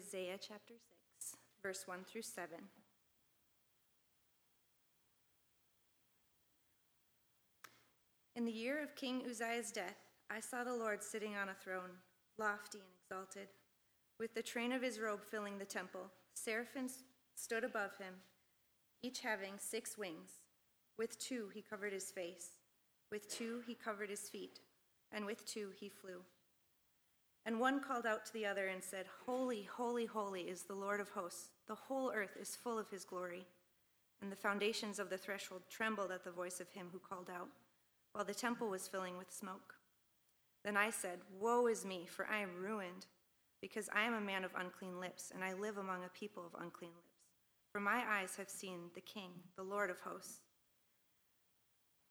Isaiah chapter 6, verse 1 through 7. In the year of King Uzziah's death, I saw the Lord sitting on a throne, lofty and exalted, with the train of his robe filling the temple. Seraphims stood above him, each having six wings. With two he covered his face, with two he covered his feet, and with two he flew. And one called out to the other and said, Holy, holy, holy is the Lord of hosts. The whole earth is full of his glory. And the foundations of the threshold trembled at the voice of him who called out, while the temple was filling with smoke. Then I said, Woe is me, for I am ruined, because I am a man of unclean lips, and I live among a people of unclean lips. For my eyes have seen the King, the Lord of hosts.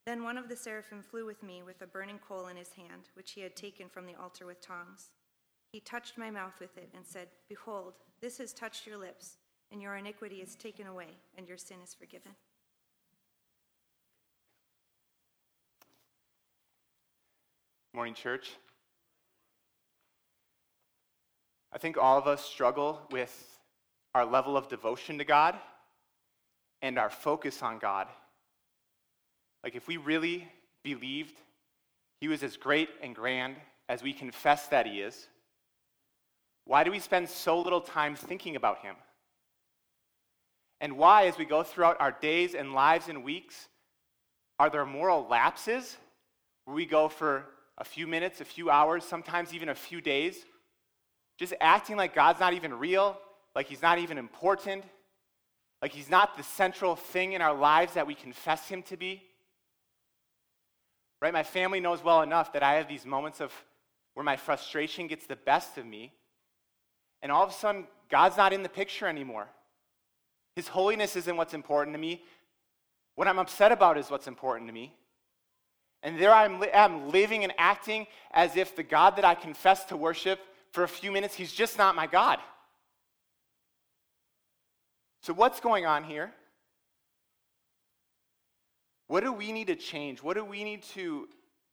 Then one of the seraphim flew with me with a burning coal in his hand, which he had taken from the altar with tongs. He touched my mouth with it and said, Behold, this has touched your lips, and your iniquity is taken away, and your sin is forgiven. Morning, church. I think all of us struggle with our level of devotion to God and our focus on God. Like, if we really believed He was as great and grand as we confess that He is, why do we spend so little time thinking about Him? And why, as we go throughout our days and lives and weeks, are there moral lapses where we go for a few minutes, a few hours, sometimes even a few days, just acting like God's not even real, like He's not even important, like He's not the central thing in our lives that we confess Him to be? Right? My family knows well enough that I have these moments of where my frustration gets the best of me, and all of a sudden, God's not in the picture anymore. His holiness isn't what's important to me. What I'm upset about is what's important to me. And there I'm, li- I'm living and acting as if the God that I confess to worship for a few minutes, he's just not my God. So, what's going on here? What do we need to change? What do we need to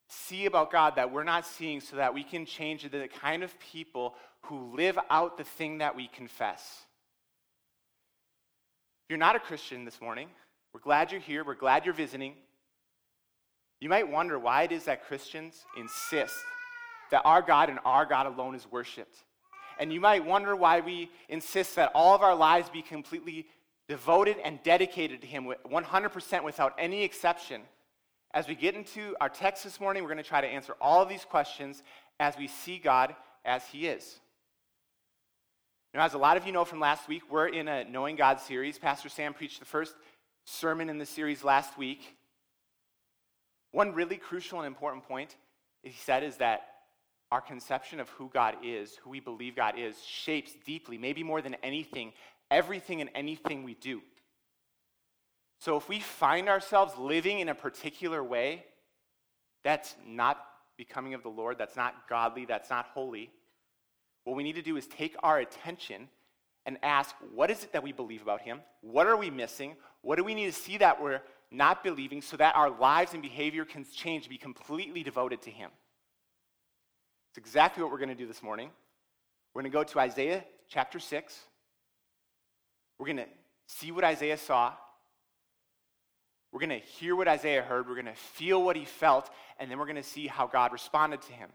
see about God that we're not seeing so that we can change into the kind of people who live out the thing that we confess? If you're not a Christian this morning, we're glad you're here. We're glad you're visiting. You might wonder why it is that Christians insist that our God and our God alone is worshiped. And you might wonder why we insist that all of our lives be completely devoted and dedicated to Him 100% without any exception. As we get into our text this morning, we're going to try to answer all of these questions as we see God as He is. Now, as a lot of you know from last week, we're in a Knowing God series. Pastor Sam preached the first sermon in the series last week. One really crucial and important point he said is that our conception of who God is, who we believe God is, shapes deeply, maybe more than anything, everything and anything we do. So if we find ourselves living in a particular way that's not becoming of the Lord, that's not godly, that's not holy, what we need to do is take our attention and ask, what is it that we believe about Him? What are we missing? What do we need to see that we're not believing so that our lives and behavior can change to be completely devoted to Him. It's exactly what we're going to do this morning. We're going to go to Isaiah chapter 6. We're going to see what Isaiah saw. We're going to hear what Isaiah heard. We're going to feel what he felt. And then we're going to see how God responded to him.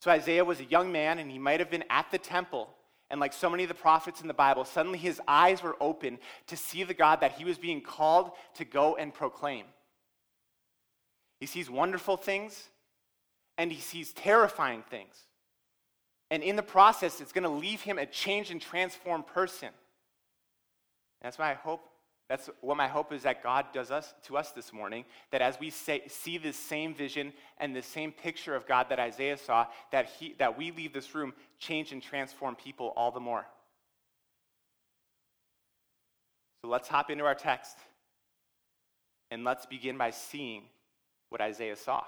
So Isaiah was a young man, and he might have been at the temple and like so many of the prophets in the Bible, suddenly his eyes were open to see the God that he was being called to go and proclaim. He sees wonderful things and he sees terrifying things. And in the process, it's going to leave him a changed and transformed person. That's why I hope that's what my hope is that God does us to us this morning. That as we say, see this same vision and the same picture of God that Isaiah saw, that, he, that we leave this room change and transform people all the more. So let's hop into our text and let's begin by seeing what Isaiah saw.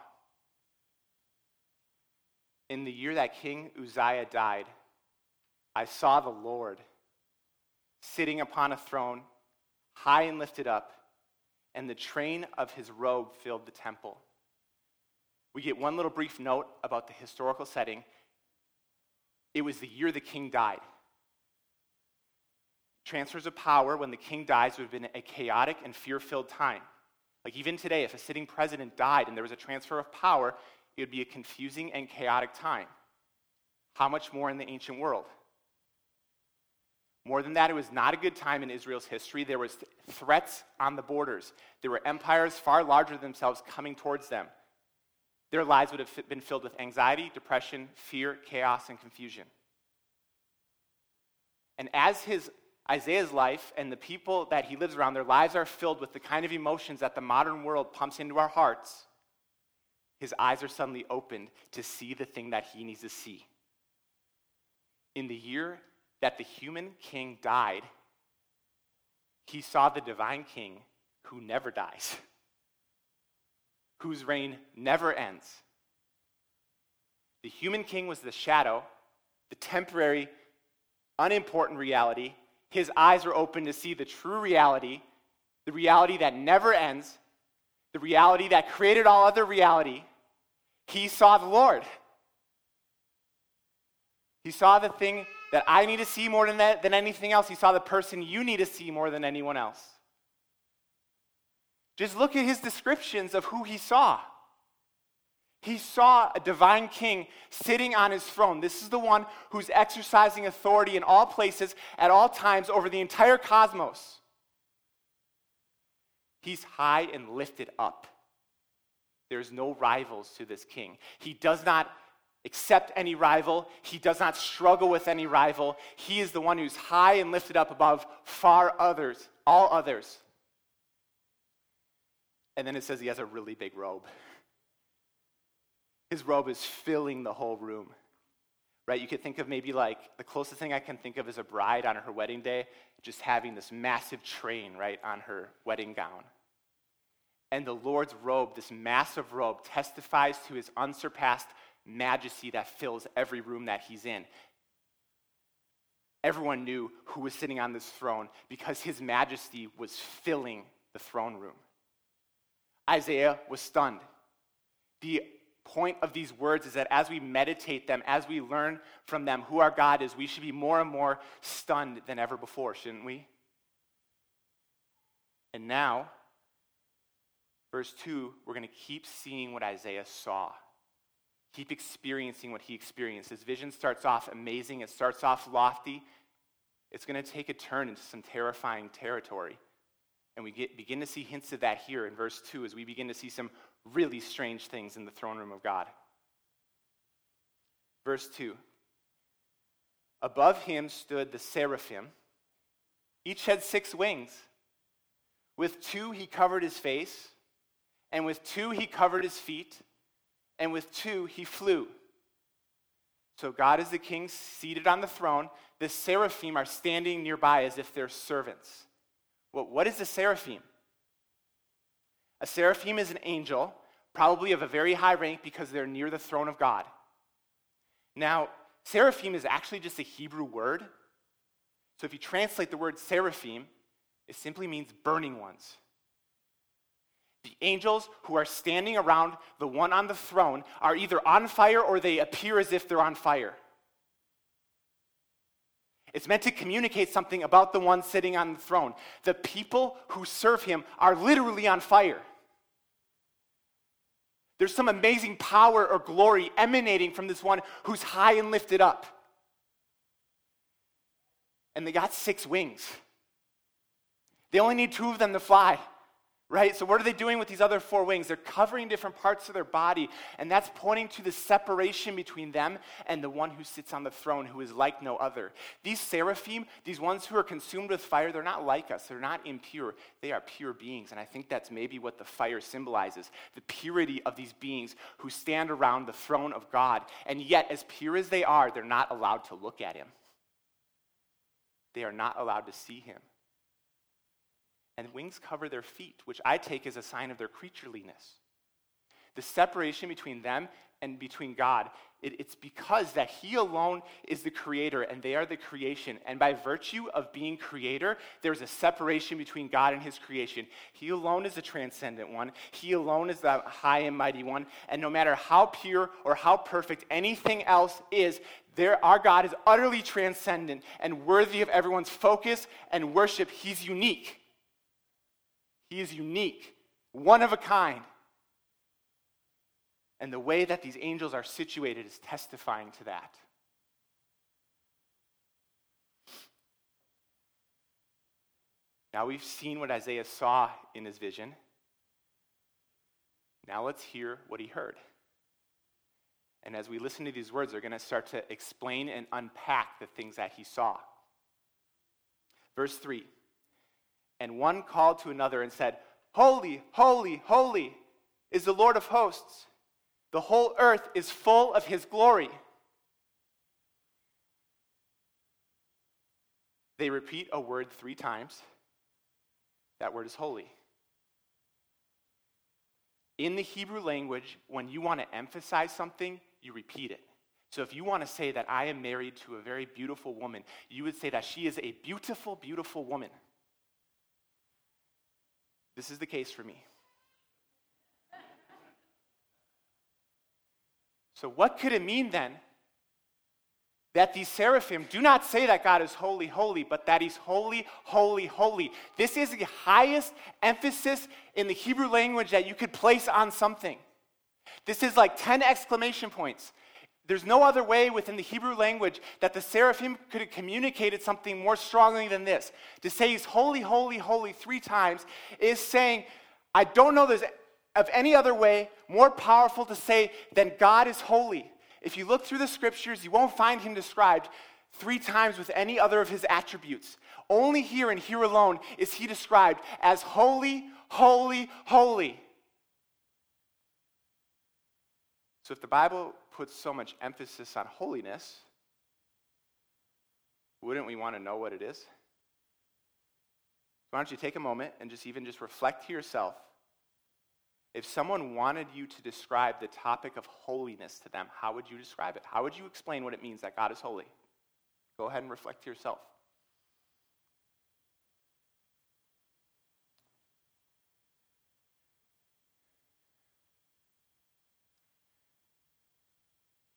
In the year that King Uzziah died, I saw the Lord sitting upon a throne high and lifted up, and the train of his robe filled the temple. We get one little brief note about the historical setting. it was the year the king died. Transfers of power when the king dies would have been a chaotic and fear filled time. Like even today, if a sitting president died and there was a transfer of power, it would be a confusing and chaotic time. How much more in the ancient world? More than that, it was not a good time in Israel's history. There was threats on the borders. There were empires far larger than themselves coming towards them. Their lives would have been filled with anxiety, depression, fear, chaos, and confusion. And as his Isaiah's life and the people that he lives around, their lives are filled with the kind of emotions that the modern world pumps into our hearts. His eyes are suddenly opened to see the thing that he needs to see. In the year that the human king died, he saw the divine king who never dies, whose reign never ends. The human king was the shadow, the temporary, unimportant reality. His eyes were open to see the true reality, the reality that never ends, the reality that created all other reality. He saw the Lord. He saw the thing that I need to see more than, that, than anything else. He saw the person you need to see more than anyone else. Just look at his descriptions of who he saw. He saw a divine king sitting on his throne. This is the one who's exercising authority in all places at all times over the entire cosmos. He's high and lifted up. There's no rivals to this king. He does not accept any rival. He does not struggle with any rival. He is the one who's high and lifted up above far others, all others. And then it says he has a really big robe. His robe is filling the whole room. Right? You could think of maybe like the closest thing I can think of is a bride on her wedding day, just having this massive train, right, on her wedding gown. And the Lord's robe, this massive robe, testifies to his unsurpassed majesty that fills every room that he's in. Everyone knew who was sitting on this throne because his majesty was filling the throne room. Isaiah was stunned. The point of these words is that as we meditate them, as we learn from them who our God is, we should be more and more stunned than ever before, shouldn't we? And now, verse 2, we're going to keep seeing what Isaiah saw. Keep experiencing what he experienced. His vision starts off amazing, it starts off lofty. It's going to take a turn into some terrifying territory. And we get, begin to see hints of that here in verse 2 as we begin to see some really strange things in the throne room of God. Verse 2 Above him stood the seraphim. Each had six wings. With two he covered his face, and with two he covered his feet and with two he flew. So God is the king seated on the throne. The seraphim are standing nearby as if they're servants. Well, what is a seraphim? A seraphim is an angel, probably of a very high rank because they're near the throne of God. Now, seraphim is actually just a Hebrew word. So if you translate the word seraphim, it simply means burning ones. The angels who are standing around the one on the throne are either on fire or they appear as if they're on fire. It's meant to communicate something about the one sitting on the throne. The people who serve him are literally on fire. There's some amazing power or glory emanating from this one who's high and lifted up. And they got six wings. They only need two of them to fly right? So, what are they doing with these other four wings? They're covering different parts of their body, and that's pointing to the separation between them and the one who sits on the throne, who is like no other. These seraphim, these ones who are consumed with fire, they're not like us, they're not impure. They are pure beings, and I think that's maybe what the fire symbolizes the purity of these beings who stand around the throne of God. And yet, as pure as they are, they're not allowed to look at him, they are not allowed to see him and wings cover their feet, which I take as a sign of their creatureliness. The separation between them and between God, it, it's because that He alone is the creator and they are the creation. And by virtue of being creator, there's a separation between God and His creation. He alone is the transcendent one, He alone is the high and mighty one. And no matter how pure or how perfect anything else is, There, our God is utterly transcendent and worthy of everyone's focus and worship. He's unique. He is unique, one of a kind. And the way that these angels are situated is testifying to that. Now we've seen what Isaiah saw in his vision. Now let's hear what he heard. And as we listen to these words, they're going to start to explain and unpack the things that he saw. Verse 3 And one called to another and said, Holy, holy, holy is the Lord of hosts. The whole earth is full of his glory. They repeat a word three times. That word is holy. In the Hebrew language, when you want to emphasize something, you repeat it. So if you want to say that I am married to a very beautiful woman, you would say that she is a beautiful, beautiful woman. This is the case for me. So, what could it mean then that these seraphim do not say that God is holy, holy, but that He's holy, holy, holy? This is the highest emphasis in the Hebrew language that you could place on something. This is like 10 exclamation points. There's no other way within the Hebrew language that the seraphim could have communicated something more strongly than this. To say he's holy, holy, holy three times is saying, I don't know there's of any other way more powerful to say than God is holy. If you look through the scriptures, you won't find him described three times with any other of his attributes. Only here and here alone is he described as holy, holy, holy. So if the Bible puts so much emphasis on holiness, wouldn't we want to know what it is? Why don't you take a moment and just even just reflect to yourself if someone wanted you to describe the topic of holiness to them, how would you describe it? How would you explain what it means that God is holy? Go ahead and reflect to yourself.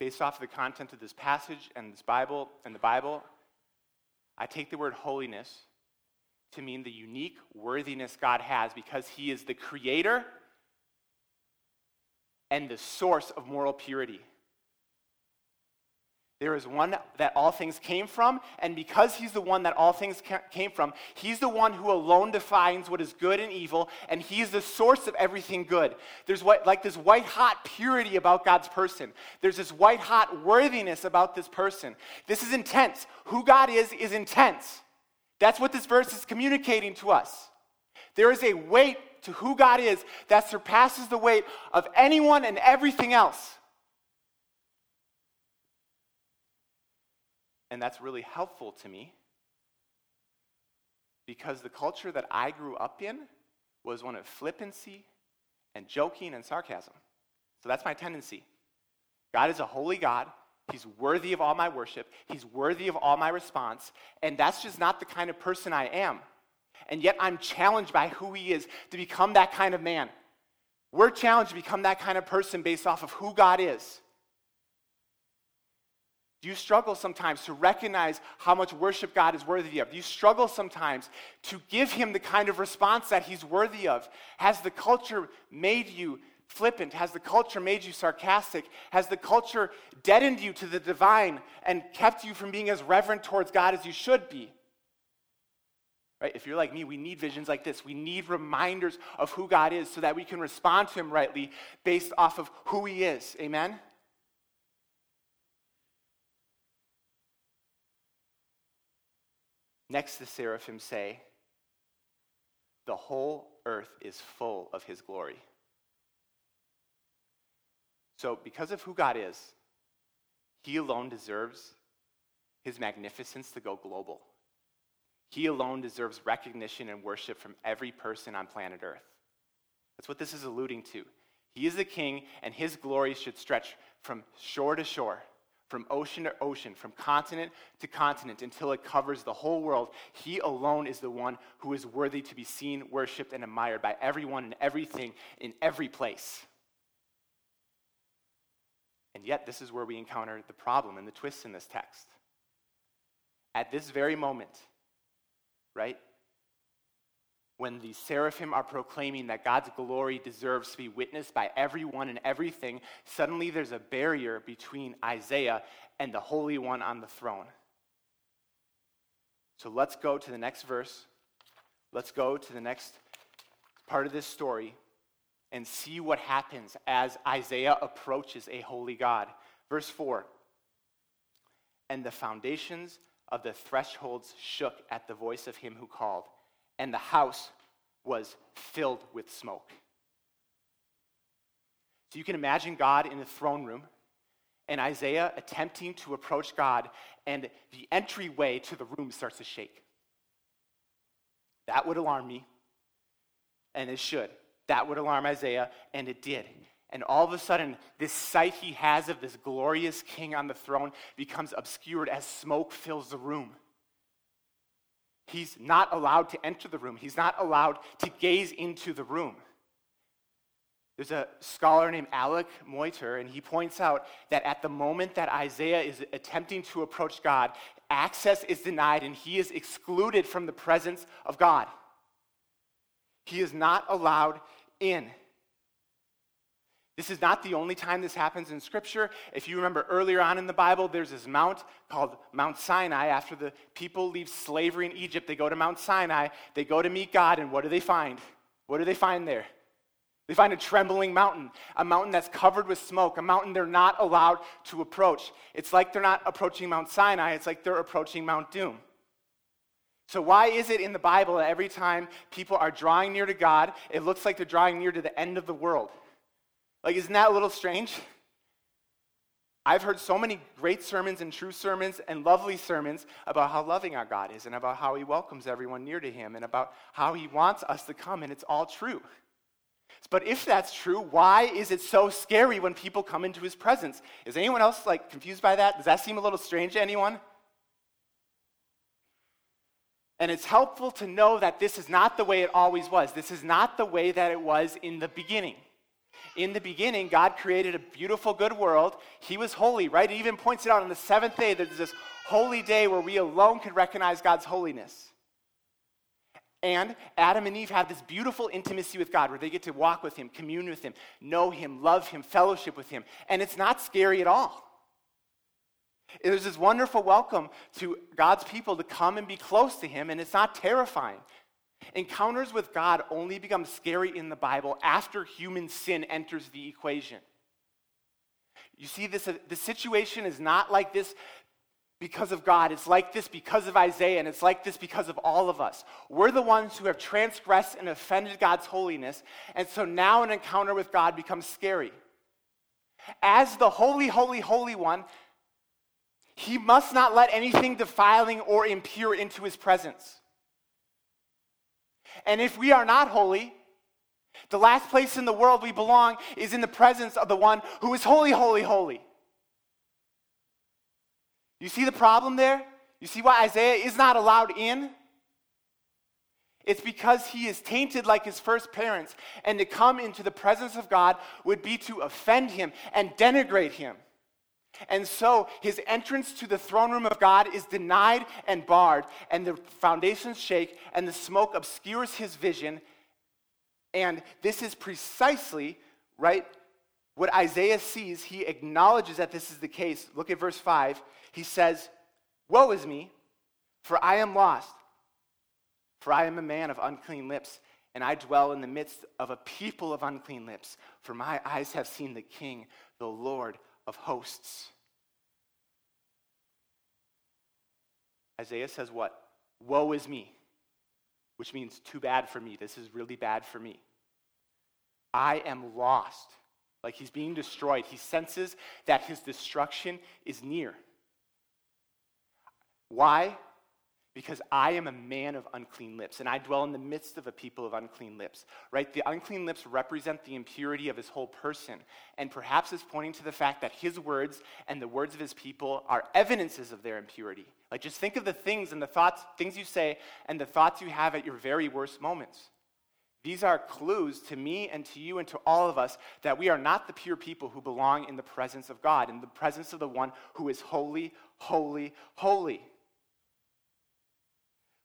Based off of the content of this passage and this Bible and the Bible, I take the word holiness to mean the unique worthiness God has because he is the creator and the source of moral purity. There is one that all things came from, and because he's the one that all things came from, he's the one who alone defines what is good and evil, and he's the source of everything good. There's what, like this white hot purity about God's person. There's this white hot worthiness about this person. This is intense. Who God is, is intense. That's what this verse is communicating to us. There is a weight to who God is that surpasses the weight of anyone and everything else. And that's really helpful to me because the culture that I grew up in was one of flippancy and joking and sarcasm. So that's my tendency. God is a holy God. He's worthy of all my worship. He's worthy of all my response. And that's just not the kind of person I am. And yet I'm challenged by who he is to become that kind of man. We're challenged to become that kind of person based off of who God is. Do you struggle sometimes to recognize how much worship God is worthy of? Do you struggle sometimes to give Him the kind of response that He's worthy of? Has the culture made you flippant? Has the culture made you sarcastic? Has the culture deadened you to the divine and kept you from being as reverent towards God as you should be? Right? If you're like me, we need visions like this. We need reminders of who God is so that we can respond to Him rightly based off of who He is. Amen? Next, the seraphim say, The whole earth is full of His glory. So, because of who God is, He alone deserves His magnificence to go global. He alone deserves recognition and worship from every person on planet Earth. That's what this is alluding to. He is the king, and his glory should stretch from shore to shore, from ocean to ocean, from continent to continent until it covers the whole world. He alone is the one who is worthy to be seen, worshiped, and admired by everyone and everything in every place. And yet, this is where we encounter the problem and the twist in this text. At this very moment, right, when the seraphim are proclaiming that God's glory deserves to be witnessed by everyone and everything, suddenly there's a barrier between Isaiah and the Holy One on the throne. So let's go to the next verse. Let's go to the next part of this story and see what happens as Isaiah approaches a holy God. Verse 4 And the foundations of the thresholds shook at the voice of him who called, and the house was filled with smoke. So you can imagine God in the throne room and Isaiah attempting to approach God, and the entryway to the room starts to shake. That would alarm me, and it should. That would alarm Isaiah, and it did. And all of a sudden, this sight he has of this glorious king on the throne becomes obscured as smoke fills the room. He's not allowed to enter the room, he's not allowed to gaze into the room. There's a scholar named Alec Motyer, and he points out that at the moment that Isaiah is attempting to approach God, access is denied and he is excluded from the presence of God. He is not allowed in. This is not the only time this happens in Scripture. If you remember earlier on in the Bible, there's this mount called Mount Sinai. After the people leave slavery in Egypt, they go to Mount Sinai, they go to meet God, and what do they find? What do they find there? They find a trembling mountain, a mountain that's covered with smoke, a mountain they're not allowed to approach. It's like they're not approaching Mount Sinai, it's like they're approaching Mount Doom. So, why is it in the Bible that every time people are drawing near to God, it looks like they're drawing near to the end of the world? Like, isn't that a little strange? I've heard so many great sermons and true sermons and lovely sermons about how loving our God is and about how He welcomes everyone near to Him and about how He wants us to come, and it's all true. But if that's true, why is it so scary when people come into His presence? Is anyone else like confused by that? Does that seem a little strange to anyone? And it's helpful to know that this is not the way it always was. This is not the way that it was in the beginning. In the beginning, God created a beautiful, good world. He was holy, right? It even points it out on the seventh day there's this holy day where we alone can recognize God's holiness. And Adam and Eve have this beautiful intimacy with God where they get to walk with Him, commune with Him, know Him, love Him, fellowship with Him. And it's not scary at all. There's this wonderful welcome to God's people to come and be close to Him, and it's not terrifying. Encounters with God only become scary in the Bible after human sin enters the equation. You see, this, the situation is not like this because of God. It's like this because of Isaiah, and it's like this because of all of us. We're the ones who have transgressed and offended God's holiness, and so now an encounter with God becomes scary. As the holy, holy, holy one, he must not let anything defiling or impure into his presence. And if we are not holy, the last place in the world we belong is in the presence of the one who is holy, holy, holy. You see the problem there? You see why Isaiah is not allowed in? It's because he is tainted like his first parents, and to come into the presence of God would be to offend him and denigrate him. And so his entrance to the throne room of God is denied and barred, and the foundations shake, and the smoke obscures his vision. And this is precisely, right, what Isaiah sees. He acknowledges that this is the case. Look at verse 5. He says, Woe is me, for I am lost, for I am a man of unclean lips, and I dwell in the midst of a people of unclean lips, for my eyes have seen the King, the Lord of hosts. Isaiah says, What? Woe is me, which means too bad for me. This is really bad for me. I am lost. Like he's being destroyed. He senses that his destruction is near. Why? Because I am a man of unclean lips, and I dwell in the midst of a people of unclean lips. Right? The unclean lips represent the impurity of his whole person, and perhaps is pointing to the fact that his words and the words of his people are evidences of their impurity. Like, just think of the things and the thoughts, things you say, and the thoughts you have at your very worst moments. These are clues to me and to you and to all of us that we are not the pure people who belong in the presence of God, in the presence of the one who is holy, holy, holy.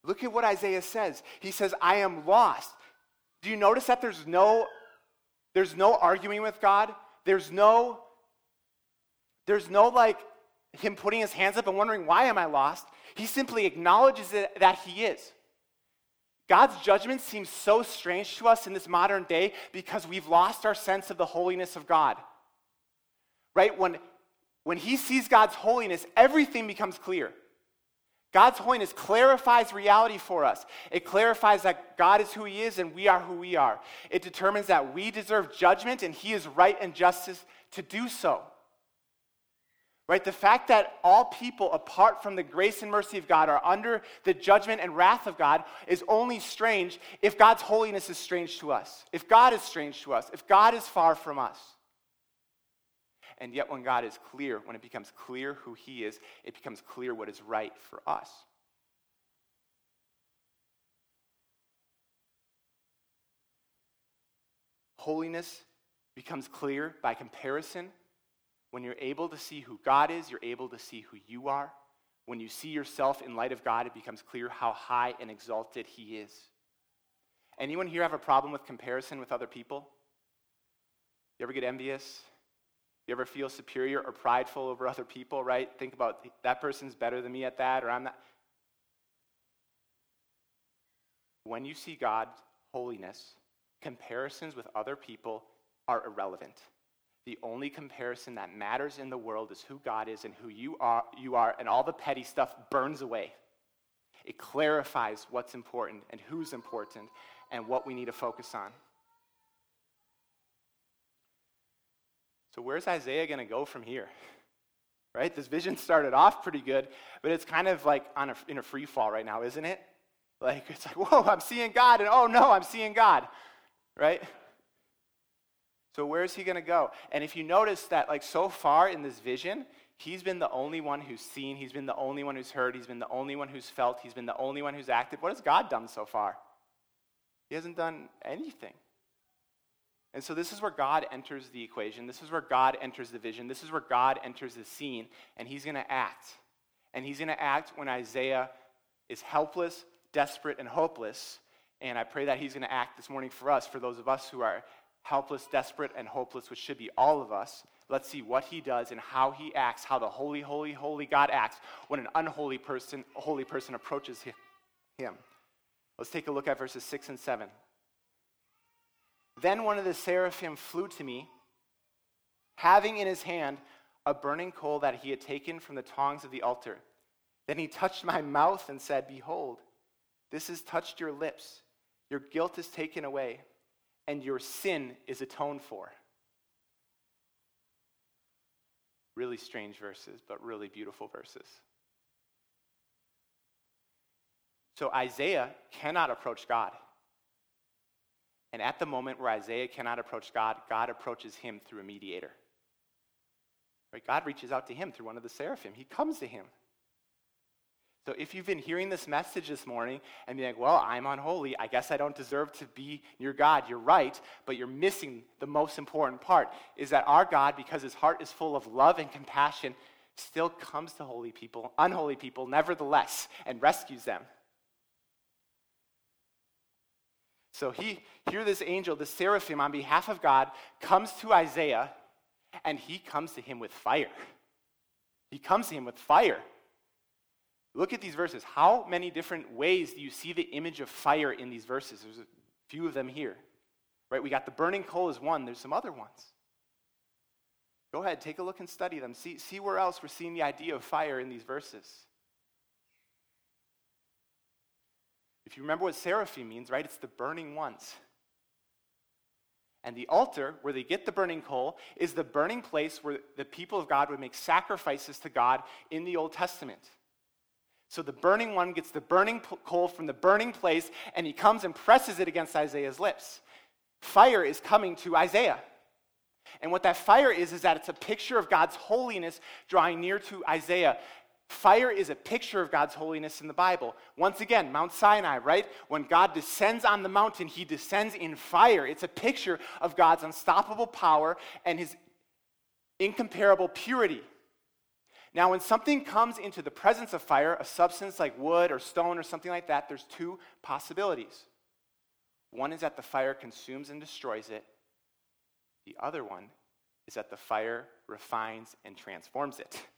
Look at what Isaiah says. He says, I am lost. Do you notice that there's no there's no arguing with God? There's no there's no like him putting his hands up and wondering why am I lost? He simply acknowledges that he is. God's judgment seems so strange to us in this modern day because we've lost our sense of the holiness of God. Right? When, when he sees God's holiness, everything becomes clear. God's holiness clarifies reality for us. It clarifies that God is who He is and we are who we are. It determines that we deserve judgment and He is right and justice to do so. Right? The fact that all people, apart from the grace and mercy of God, are under the judgment and wrath of God is only strange if God's holiness is strange to us, if God is strange to us, if God is far from us. And yet, when God is clear, when it becomes clear who He is, it becomes clear what is right for us. Holiness becomes clear by comparison when you're able to see who God is, you're able to see who you are. When you see yourself in light of God, it becomes clear how high and exalted He is. Anyone here have a problem with comparison with other people? You ever get envious? You ever feel superior or prideful over other people, right? Think about that person's better than me at that, or I'm not. When you see God's holiness, comparisons with other people are irrelevant. The only comparison that matters in the world is who God is and who you are, you are, and all the petty stuff burns away. It clarifies what's important and who's important and what we need to focus on. So, where's Isaiah going to go from here? Right? This vision started off pretty good, but it's kind of like on a, in a free fall right now, isn't it? Like, it's like, whoa, I'm seeing God, and oh no, I'm seeing God. Right? So where's he going to go? And if you notice that, like so far in this vision, he's been the only one who's seen, he's been the only one who's heard, he's been the only one who's felt, he's been the only one who's acted. What has God done so far? He hasn't done anything. And so this is where God enters the equation. This is where God enters the vision. This is where God enters the scene, and he's going to act. And he's going to act when Isaiah is helpless, desperate, and hopeless. And I pray that he's going to act this morning for us, for those of us who are helpless, desperate, and hopeless, which should be all of us. Let's see what he does and how he acts, how the holy, holy, holy God acts when an unholy person, holy person approaches him. Let's take a look at verses 6 and 7. Then one of the seraphim flew to me, having in his hand a burning coal that he had taken from the tongs of the altar. Then he touched my mouth and said, Behold, this has touched your lips. Your guilt is taken away and your sin is atoned for. Really strange verses, but really beautiful verses. So Isaiah cannot approach God. And at the moment where Isaiah cannot approach God, God approaches him through a mediator. Right? God reaches out to him through one of the seraphim. He comes to him. So if you've been hearing this message this morning and being like, well, I'm unholy, I guess I don't deserve to be your God, you're right, but you're missing the most important part is that our God, because his heart is full of love and compassion, still comes to holy people, unholy people, nevertheless, and rescues them. So he, here this angel, the seraphim, on behalf of God, comes to Isaiah, and he comes to him with fire. He comes to him with fire. Look at these verses. How many different ways do you see the image of fire in these verses? There's a few of them here. Right? We got the burning coal as one, there's some other ones. Go ahead, take a look and study them. See, see where else we're seeing the idea of fire in these verses. If you remember what seraphim means, right? It's the burning ones. And the altar, where they get the burning coal, is the burning place where the people of God would make sacrifices to God in the Old Testament. So the burning one gets the burning coal from the burning place, and he comes and presses it against Isaiah's lips. Fire is coming to Isaiah. And what that fire is, is that it's a picture of God's holiness drawing near to Isaiah. Fire is a picture of God's holiness in the Bible. Once again, Mount Sinai, right? When God descends on the mountain, he descends in fire. It's a picture of God's unstoppable power and his incomparable purity. Now, when something comes into the presence of fire, a substance like wood or stone or something like that, there's two possibilities. One is that the fire consumes and destroys it, the other one is that the fire refines and transforms it.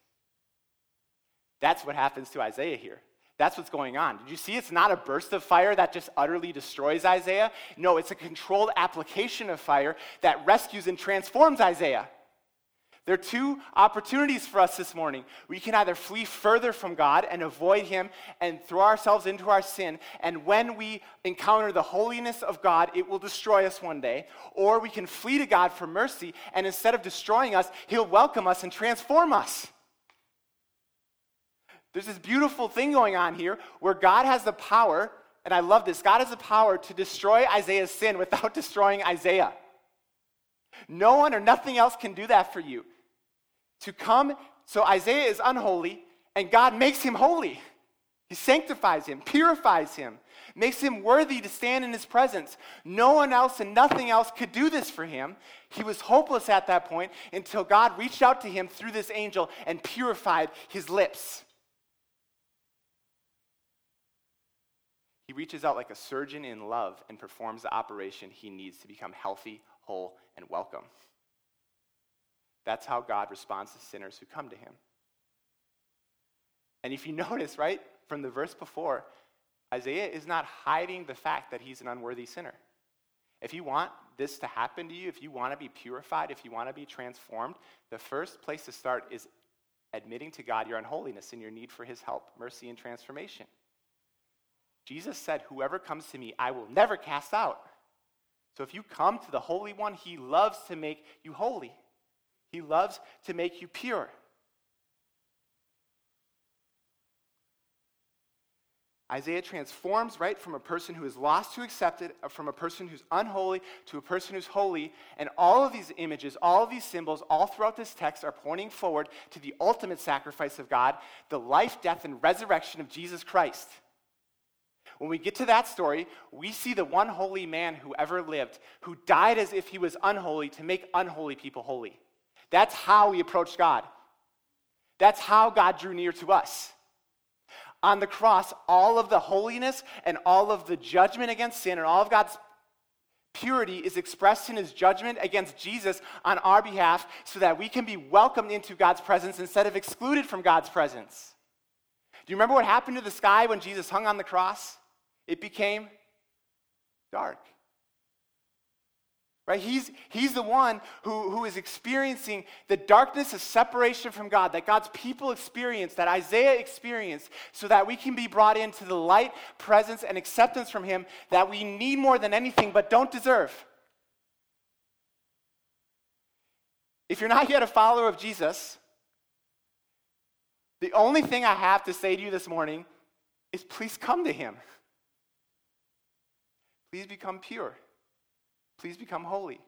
That's what happens to Isaiah here. That's what's going on. Did you see it's not a burst of fire that just utterly destroys Isaiah? No, it's a controlled application of fire that rescues and transforms Isaiah. There are two opportunities for us this morning. We can either flee further from God and avoid Him and throw ourselves into our sin, and when we encounter the holiness of God, it will destroy us one day. Or we can flee to God for mercy, and instead of destroying us, He'll welcome us and transform us. There's this beautiful thing going on here where God has the power, and I love this God has the power to destroy Isaiah's sin without destroying Isaiah. No one or nothing else can do that for you. To come, so Isaiah is unholy, and God makes him holy. He sanctifies him, purifies him, makes him worthy to stand in his presence. No one else and nothing else could do this for him. He was hopeless at that point until God reached out to him through this angel and purified his lips. He reaches out like a surgeon in love and performs the operation he needs to become healthy, whole, and welcome. That's how God responds to sinners who come to him. And if you notice, right, from the verse before, Isaiah is not hiding the fact that he's an unworthy sinner. If you want this to happen to you, if you want to be purified, if you want to be transformed, the first place to start is admitting to God your unholiness and your need for his help, mercy, and transformation. Jesus said, Whoever comes to me, I will never cast out. So if you come to the Holy One, He loves to make you holy, He loves to make you pure. Isaiah transforms, right, from a person who is lost to accepted, uh, from a person who's unholy to a person who's holy. And all of these images, all of these symbols, all throughout this text are pointing forward to the ultimate sacrifice of God, the life, death, and resurrection of Jesus Christ. When we get to that story, we see the one holy man who ever lived, who died as if he was unholy to make unholy people holy. That's how we approach God. That's how God drew near to us. On the cross, all of the holiness and all of the judgment against sin and all of God's purity is expressed in his judgment against Jesus on our behalf so that we can be welcomed into God's presence instead of excluded from God's presence. Do you remember what happened to the sky when Jesus hung on the cross? It became dark. Right? He's, he's the one who, who is experiencing the darkness of separation from God that God's people experience, that Isaiah experienced, so that we can be brought into the light, presence, and acceptance from Him that we need more than anything but don't deserve. If you're not yet a follower of Jesus, the only thing I have to say to you this morning is please come to Him. Please become pure. Please become holy.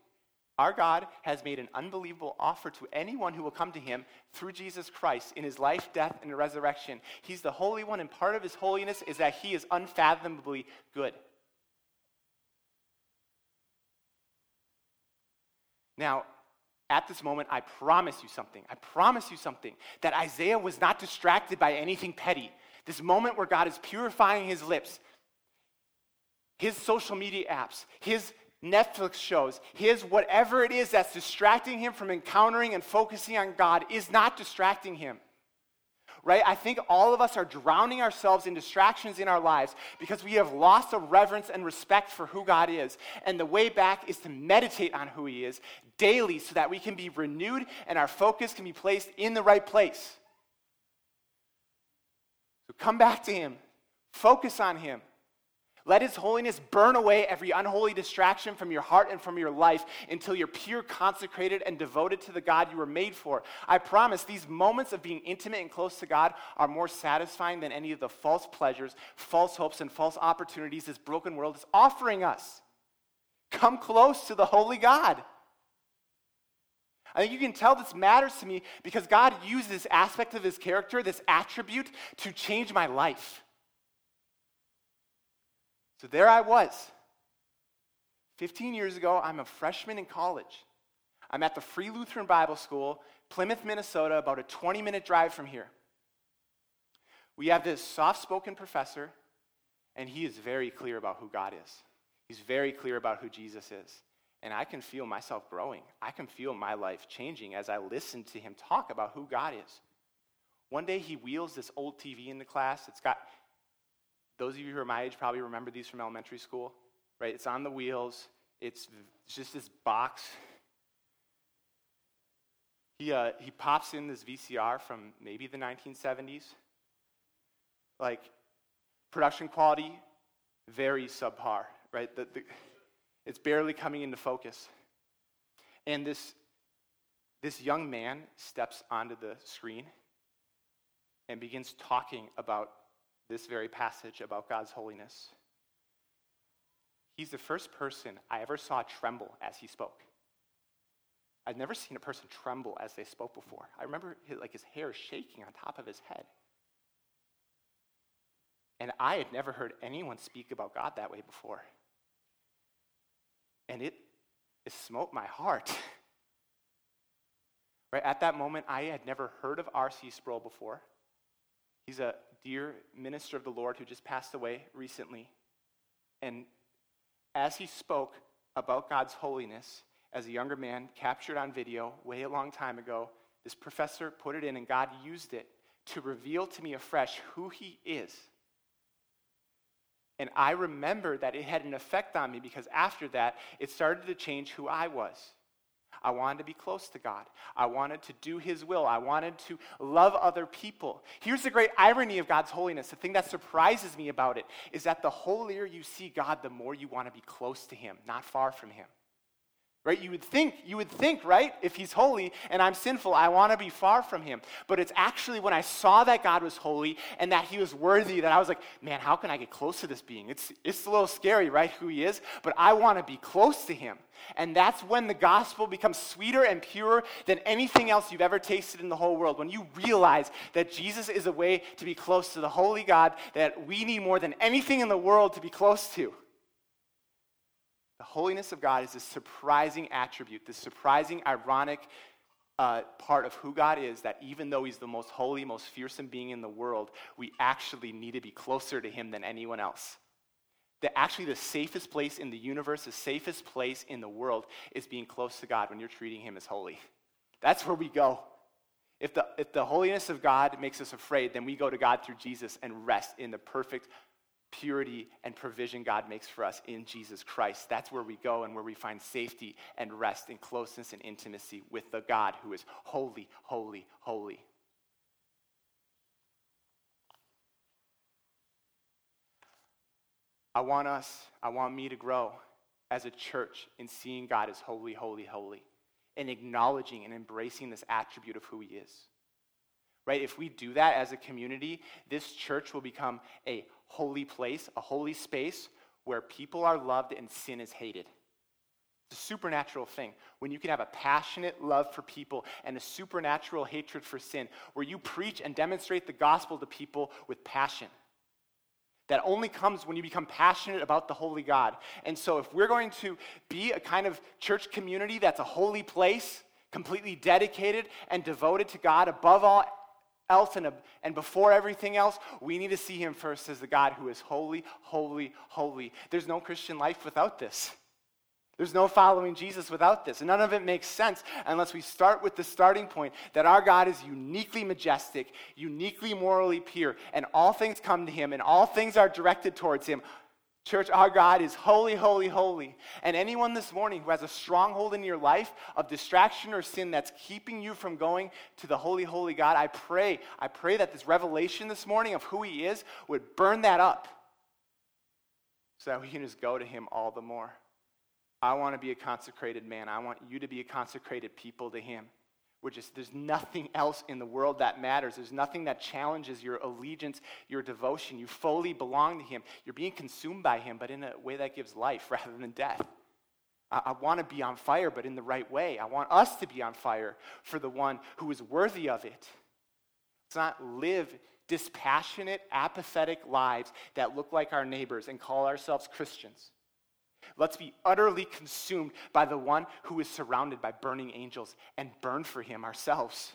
Our God has made an unbelievable offer to anyone who will come to him through Jesus Christ in his life, death, and resurrection. He's the Holy One, and part of his holiness is that he is unfathomably good. Now, at this moment, I promise you something. I promise you something that Isaiah was not distracted by anything petty. This moment where God is purifying his lips, his social media apps, his Netflix shows, his whatever it is that's distracting him from encountering and focusing on God is not distracting him. Right? I think all of us are drowning ourselves in distractions in our lives because we have lost a reverence and respect for who God is. And the way back is to meditate on who He is daily so that we can be renewed and our focus can be placed in the right place. So come back to Him, focus on Him. Let His holiness burn away every unholy distraction from your heart and from your life until you're pure, consecrated, and devoted to the God you were made for. I promise these moments of being intimate and close to God are more satisfying than any of the false pleasures, false hopes, and false opportunities this broken world is offering us. Come close to the holy God. I think you can tell this matters to me because God used this aspect of his character, this attribute, to change my life. So there I was. 15 years ago, I'm a freshman in college. I'm at the Free Lutheran Bible School, Plymouth, Minnesota, about a 20 minute drive from here. We have this soft spoken professor, and he is very clear about who God is. He's very clear about who Jesus is. And I can feel myself growing. I can feel my life changing as I listen to him talk about who God is. One day he wheels this old TV into class. It's got, those of you who are my age probably remember these from elementary school, right? It's on the wheels, it's, just this box. He, uh, he pops in this VCR from maybe the 1970s. Like, production quality, very subpar, right? The, the, it's barely coming into focus. And this, this young man steps onto the screen and begins talking about this very passage about God's holiness. He's the first person I ever saw tremble as he spoke. I've never seen a person tremble as they spoke before. I remember his, like his hair shaking on top of his head. And I had never heard anyone speak about God that way before. And it, it smote my heart. right at that moment, I had never heard of R.C. Sproul before. He's a dear minister of the Lord who just passed away recently. And as he spoke about God's holiness, as a younger man, captured on video way a long time ago, this professor put it in, and God used it to reveal to me afresh who he is and I remember that it had an effect on me because after that, it started to change who I was. I wanted to be close to God. I wanted to do His will. I wanted to love other people. Here's the great irony of God's holiness. The thing that surprises me about it is that the holier you see God, the more you want to be close to Him, not far from Him right? You would think you would think right? If he's holy and i'm sinful i want to be far from him. But it's actually when i saw that god was holy and that he was worthy that i was like man how can i get close to this being? It's it's a little scary right who he is but i want to be close to him. And that's when the gospel becomes sweeter and purer than anything else you've ever tasted in the whole world. When you realize that jesus is a way to be close to the holy god that we need more than anything in the world to be close to the holiness of God is this surprising attribute, this surprising, ironic uh, part of who God is that even though He's the most holy, most fearsome being in the world, we actually need to be closer to Him than anyone else. That actually, the safest place in the universe, the safest place in the world is being close to God when you're treating Him as holy. That's where we go. If the, if the holiness of God makes us afraid, then we go to God through Jesus and rest in the perfect purity and provision God makes for us in Jesus Christ. That's where we go and where we find safety and rest and closeness and intimacy with the God who is holy, holy, holy. I want us, I want me to grow as a church in seeing God as holy, holy, holy, and acknowledging and embracing this attribute of who He is. Right? If we do that as a community, this church will become a holy place, a holy space where people are loved and sin is hated. It's a supernatural thing when you can have a passionate love for people and a supernatural hatred for sin, where you preach and demonstrate the gospel to people with passion. That only comes when you become passionate about the holy God. And so, if we're going to be a kind of church community that's a holy place, completely dedicated and devoted to God above all else and, and before everything else, we need to see him first as the God who is holy, holy, holy. There's no Christian life without this. There's no following Jesus without this. And none of it makes sense unless we start with the starting point that our God is uniquely majestic, uniquely morally pure, and all things come to him, and all things are directed towards him. Church, our God is holy, holy, holy. And anyone this morning who has a stronghold in your life of distraction or sin that's keeping you from going to the holy, holy God, I pray, I pray that this revelation this morning of who He is would burn that up so that we can just go to Him all the more. I want to be a consecrated man. I want you to be a consecrated people to Him. We're just, there's nothing else in the world that matters. There's nothing that challenges your allegiance, your devotion. You fully belong to Him. You're being consumed by Him, but in a way that gives life rather than death. I, I want to be on fire, but in the right way. I want us to be on fire for the one who is worthy of it. Let's not live dispassionate, apathetic lives that look like our neighbors and call ourselves Christians. Let's be utterly consumed by the one who is surrounded by burning angels and burn for him ourselves.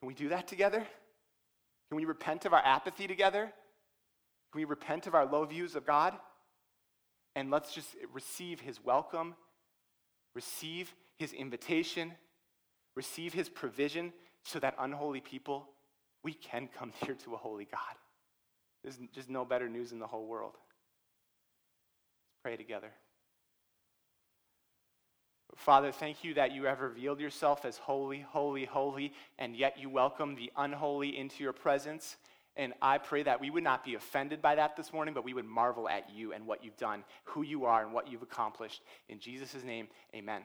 Can we do that together? Can we repent of our apathy together? Can we repent of our low views of God? And let's just receive his welcome, receive his invitation, receive his provision so that unholy people, we can come near to a holy God. There's just no better news in the whole world. Pray together. Father, thank you that you have revealed yourself as holy, holy, holy, and yet you welcome the unholy into your presence. And I pray that we would not be offended by that this morning, but we would marvel at you and what you've done, who you are, and what you've accomplished. In Jesus' name, amen.